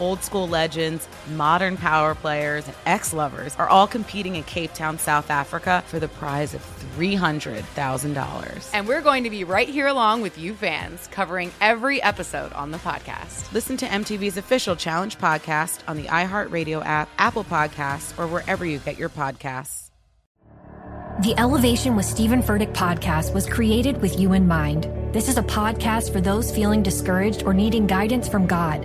Old school legends, modern power players, and ex lovers are all competing in Cape Town, South Africa for the prize of $300,000. And we're going to be right here along with you fans, covering every episode on the podcast. Listen to MTV's official Challenge podcast on the iHeartRadio app, Apple Podcasts, or wherever you get your podcasts. The Elevation with Stephen Furtick podcast was created with you in mind. This is a podcast for those feeling discouraged or needing guidance from God.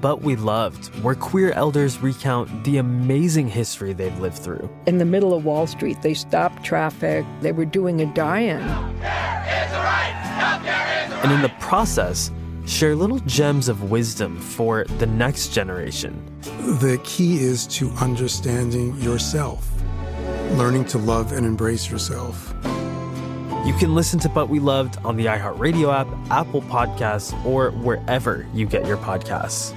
But We Loved, where queer elders recount the amazing history they've lived through. In the middle of Wall Street, they stopped traffic, they were doing a die in. And in the process, share little gems of wisdom for the next generation. The key is to understanding yourself, learning to love and embrace yourself. You can listen to But We Loved on the iHeartRadio app, Apple Podcasts, or wherever you get your podcasts.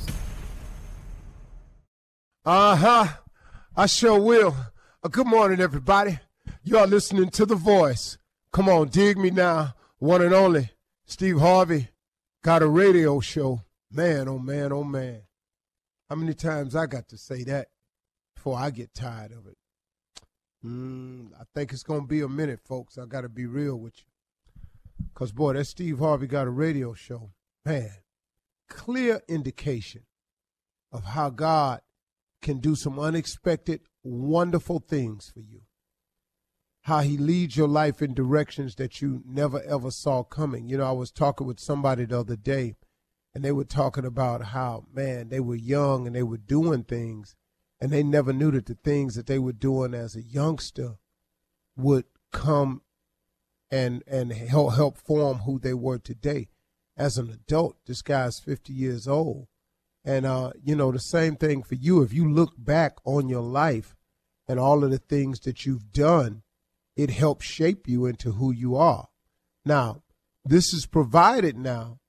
Uh huh. I sure will. Uh, good morning, everybody. You are listening to The Voice. Come on, dig me now. One and only. Steve Harvey got a radio show. Man, oh man, oh man. How many times I got to say that before I get tired of it? Mm, I think it's going to be a minute, folks. I got to be real with you. Because, boy, that Steve Harvey got a radio show. Man, clear indication of how God can do some unexpected, wonderful things for you how he leads your life in directions that you never ever saw coming. You know, I was talking with somebody the other day and they were talking about how, man, they were young and they were doing things and they never knew that the things that they were doing as a youngster would come and and help help form who they were today. As an adult, this guy's 50 years old. And uh, you know, the same thing for you. If you look back on your life and all of the things that you've done, it helps shape you into who you are. Now, this is provided now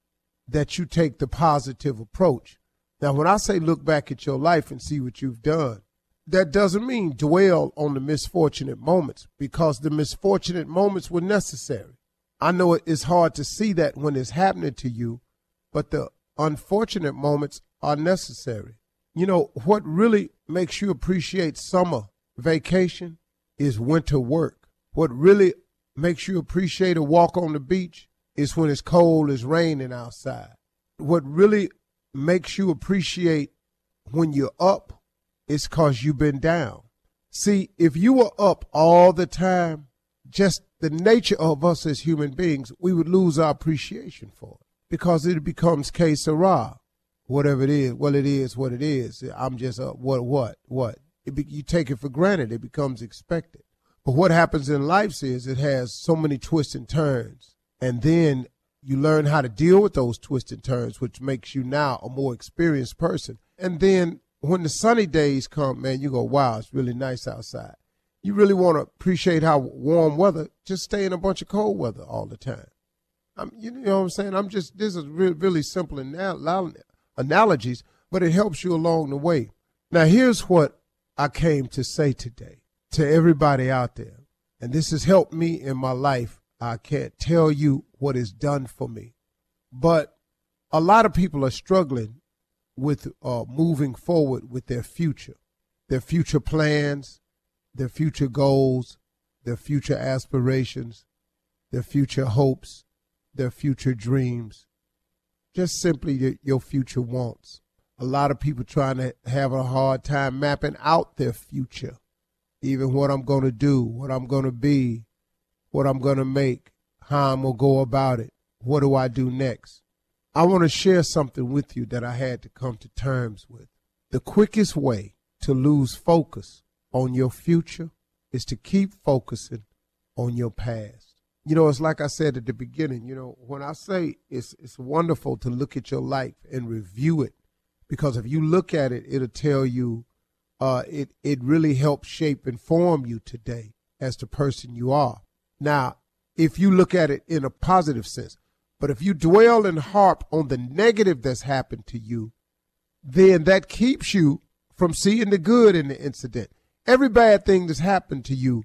that you take the positive approach. Now, when I say look back at your life and see what you've done, that doesn't mean dwell on the misfortunate moments because the misfortunate moments were necessary. I know it's hard to see that when it's happening to you, but the unfortunate moments are necessary. You know, what really makes you appreciate summer vacation is winter work. What really makes you appreciate a walk on the beach is when it's cold, it's raining outside. What really makes you appreciate when you're up is because you've been down. See, if you were up all the time, just the nature of us as human beings, we would lose our appreciation for it because it becomes que sera, whatever it is. Well, it is what it is. I'm just a what, what, what. Be, you take it for granted. It becomes expected. But what happens in life is it has so many twists and turns. And then you learn how to deal with those twists and turns, which makes you now a more experienced person. And then when the sunny days come, man, you go, wow, it's really nice outside. You really want to appreciate how warm weather, just stay in a bunch of cold weather all the time. I'm, you know what I'm saying? I'm just, this is really, really simple analogies, but it helps you along the way. Now, here's what I came to say today to everybody out there, and this has helped me in my life. I can't tell you what it's done for me, but a lot of people are struggling with uh, moving forward with their future, their future plans, their future goals, their future aspirations, their future hopes, their future dreams, just simply your future wants. A lot of people trying to have a hard time mapping out their future, even what I'm going to do, what I'm going to be, what I'm going to make, how I'm going to go about it, what do I do next. I want to share something with you that I had to come to terms with. The quickest way to lose focus on your future is to keep focusing on your past. You know, it's like I said at the beginning, you know, when I say it's it's wonderful to look at your life and review it because if you look at it, it'll tell you uh, it it really helps shape and form you today as the person you are. Now, if you look at it in a positive sense, but if you dwell and harp on the negative that's happened to you, then that keeps you from seeing the good in the incident. Every bad thing that's happened to you,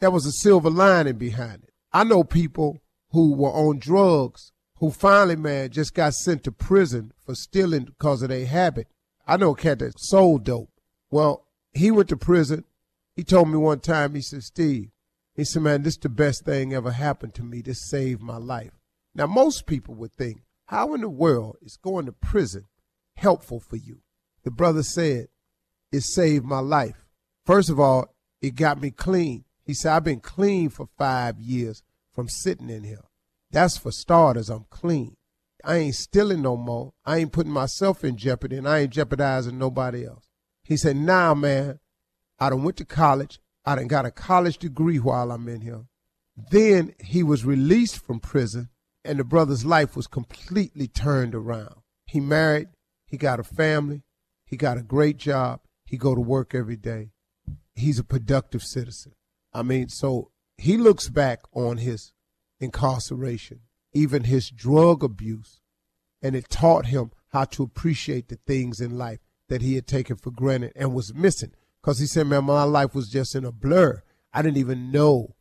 there was a silver lining behind it. I know people who were on drugs who finally, man, just got sent to prison for stealing because of their habit. I know a cat that sold dope. Well, he went to prison. He told me one time, he said, Steve, he said, man, this is the best thing ever happened to me. This saved my life. Now, most people would think, how in the world is going to prison helpful for you? The brother said, it saved my life. First of all, it got me clean. He said, I've been clean for five years from sitting in here. That's for starters. I'm clean. I ain't stealing no more. I ain't putting myself in jeopardy and I ain't jeopardizing nobody else. He said, now, nah, man, I done went to college. I done got a college degree while I'm in here. Then he was released from prison and the brother's life was completely turned around. He married. He got a family. He got a great job. He go to work every day he's a productive citizen. I mean, so he looks back on his incarceration, even his drug abuse, and it taught him how to appreciate the things in life that he had taken for granted and was missing. Because he said, man, my life was just in a blur. I didn't even know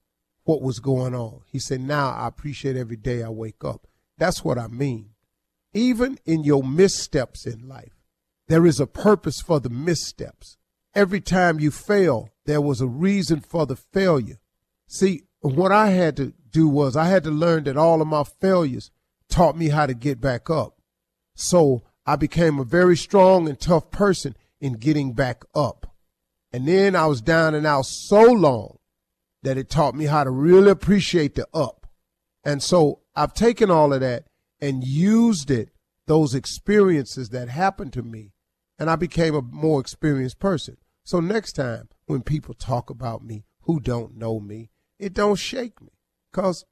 what was going on. He said, now I appreciate every day I wake up. That's what I mean. Even in your missteps in life, there is a purpose for the missteps every time you fail, there was a reason for the failure. See, what I had to do was I had to learn that all of my failures taught me how to get back up. So I became a very strong and tough person in getting back up. And then I was down and out so long that it taught me how to really appreciate the up. And so I've taken all of that and used it, those experiences that happened to me, and I became a more experienced person. So next time when people talk about me who don't know me, it don't shake me. Cause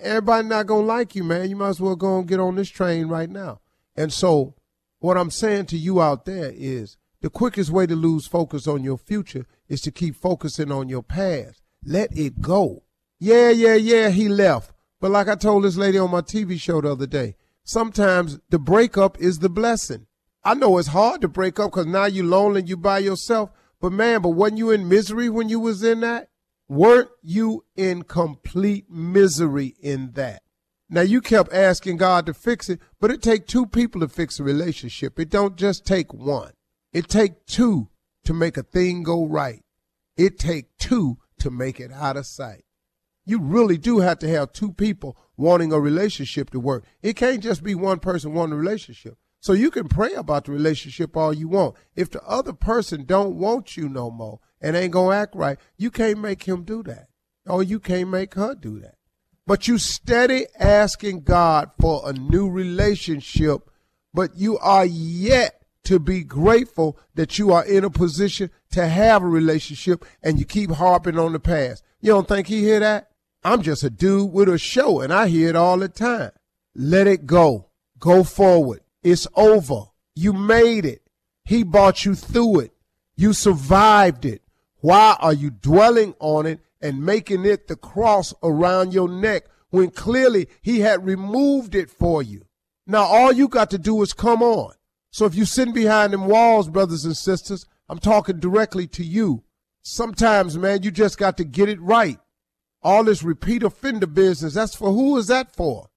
everybody not gonna like you, man. You might as well go and get on this train right now. And so what I'm saying to you out there is the quickest way to lose focus on your future is to keep focusing on your past. Let it go. Yeah, yeah, yeah, he left. But like I told this lady on my TV show the other day, sometimes the breakup is the blessing. I know it's hard to break up because now you're lonely, you by yourself. But man, but weren't you in misery when you was in that? Weren't you in complete misery in that? Now you kept asking God to fix it, but it take two people to fix a relationship. It don't just take one. It take two to make a thing go right. It take two to make it out of sight. You really do have to have two people wanting a relationship to work. It can't just be one person wanting a relationship. So you can pray about the relationship all you want. If the other person don't want you no more and ain't gonna act right, you can't make him do that. Or you can't make her do that. But you steady asking God for a new relationship, but you are yet to be grateful that you are in a position to have a relationship and you keep harping on the past. You don't think he hear that? I'm just a dude with a show and I hear it all the time. Let it go. Go forward. It's over. You made it. He brought you through it. You survived it. Why are you dwelling on it and making it the cross around your neck when clearly he had removed it for you? Now all you got to do is come on. So if you're sitting behind them walls, brothers and sisters, I'm talking directly to you. Sometimes, man, you just got to get it right. All this repeat offender business, that's for who is that for?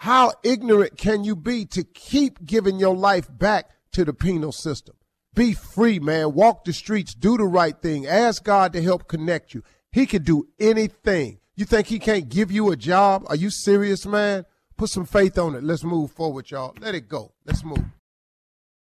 How ignorant can you be to keep giving your life back to the penal system? Be free, man. Walk the streets, do the right thing. Ask God to help connect you. He can do anything. You think he can't give you a job? Are you serious, man? Put some faith on it. Let's move forward, y'all. Let it go. Let's move.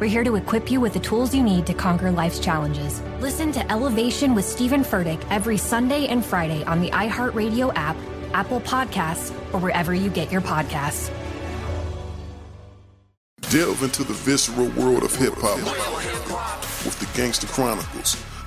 We're here to equip you with the tools you need to conquer life's challenges. Listen to Elevation with Stephen Furtick every Sunday and Friday on the iHeartRadio app, Apple Podcasts, or wherever you get your podcasts. Delve into the visceral world of hip hop with the Gangster Chronicles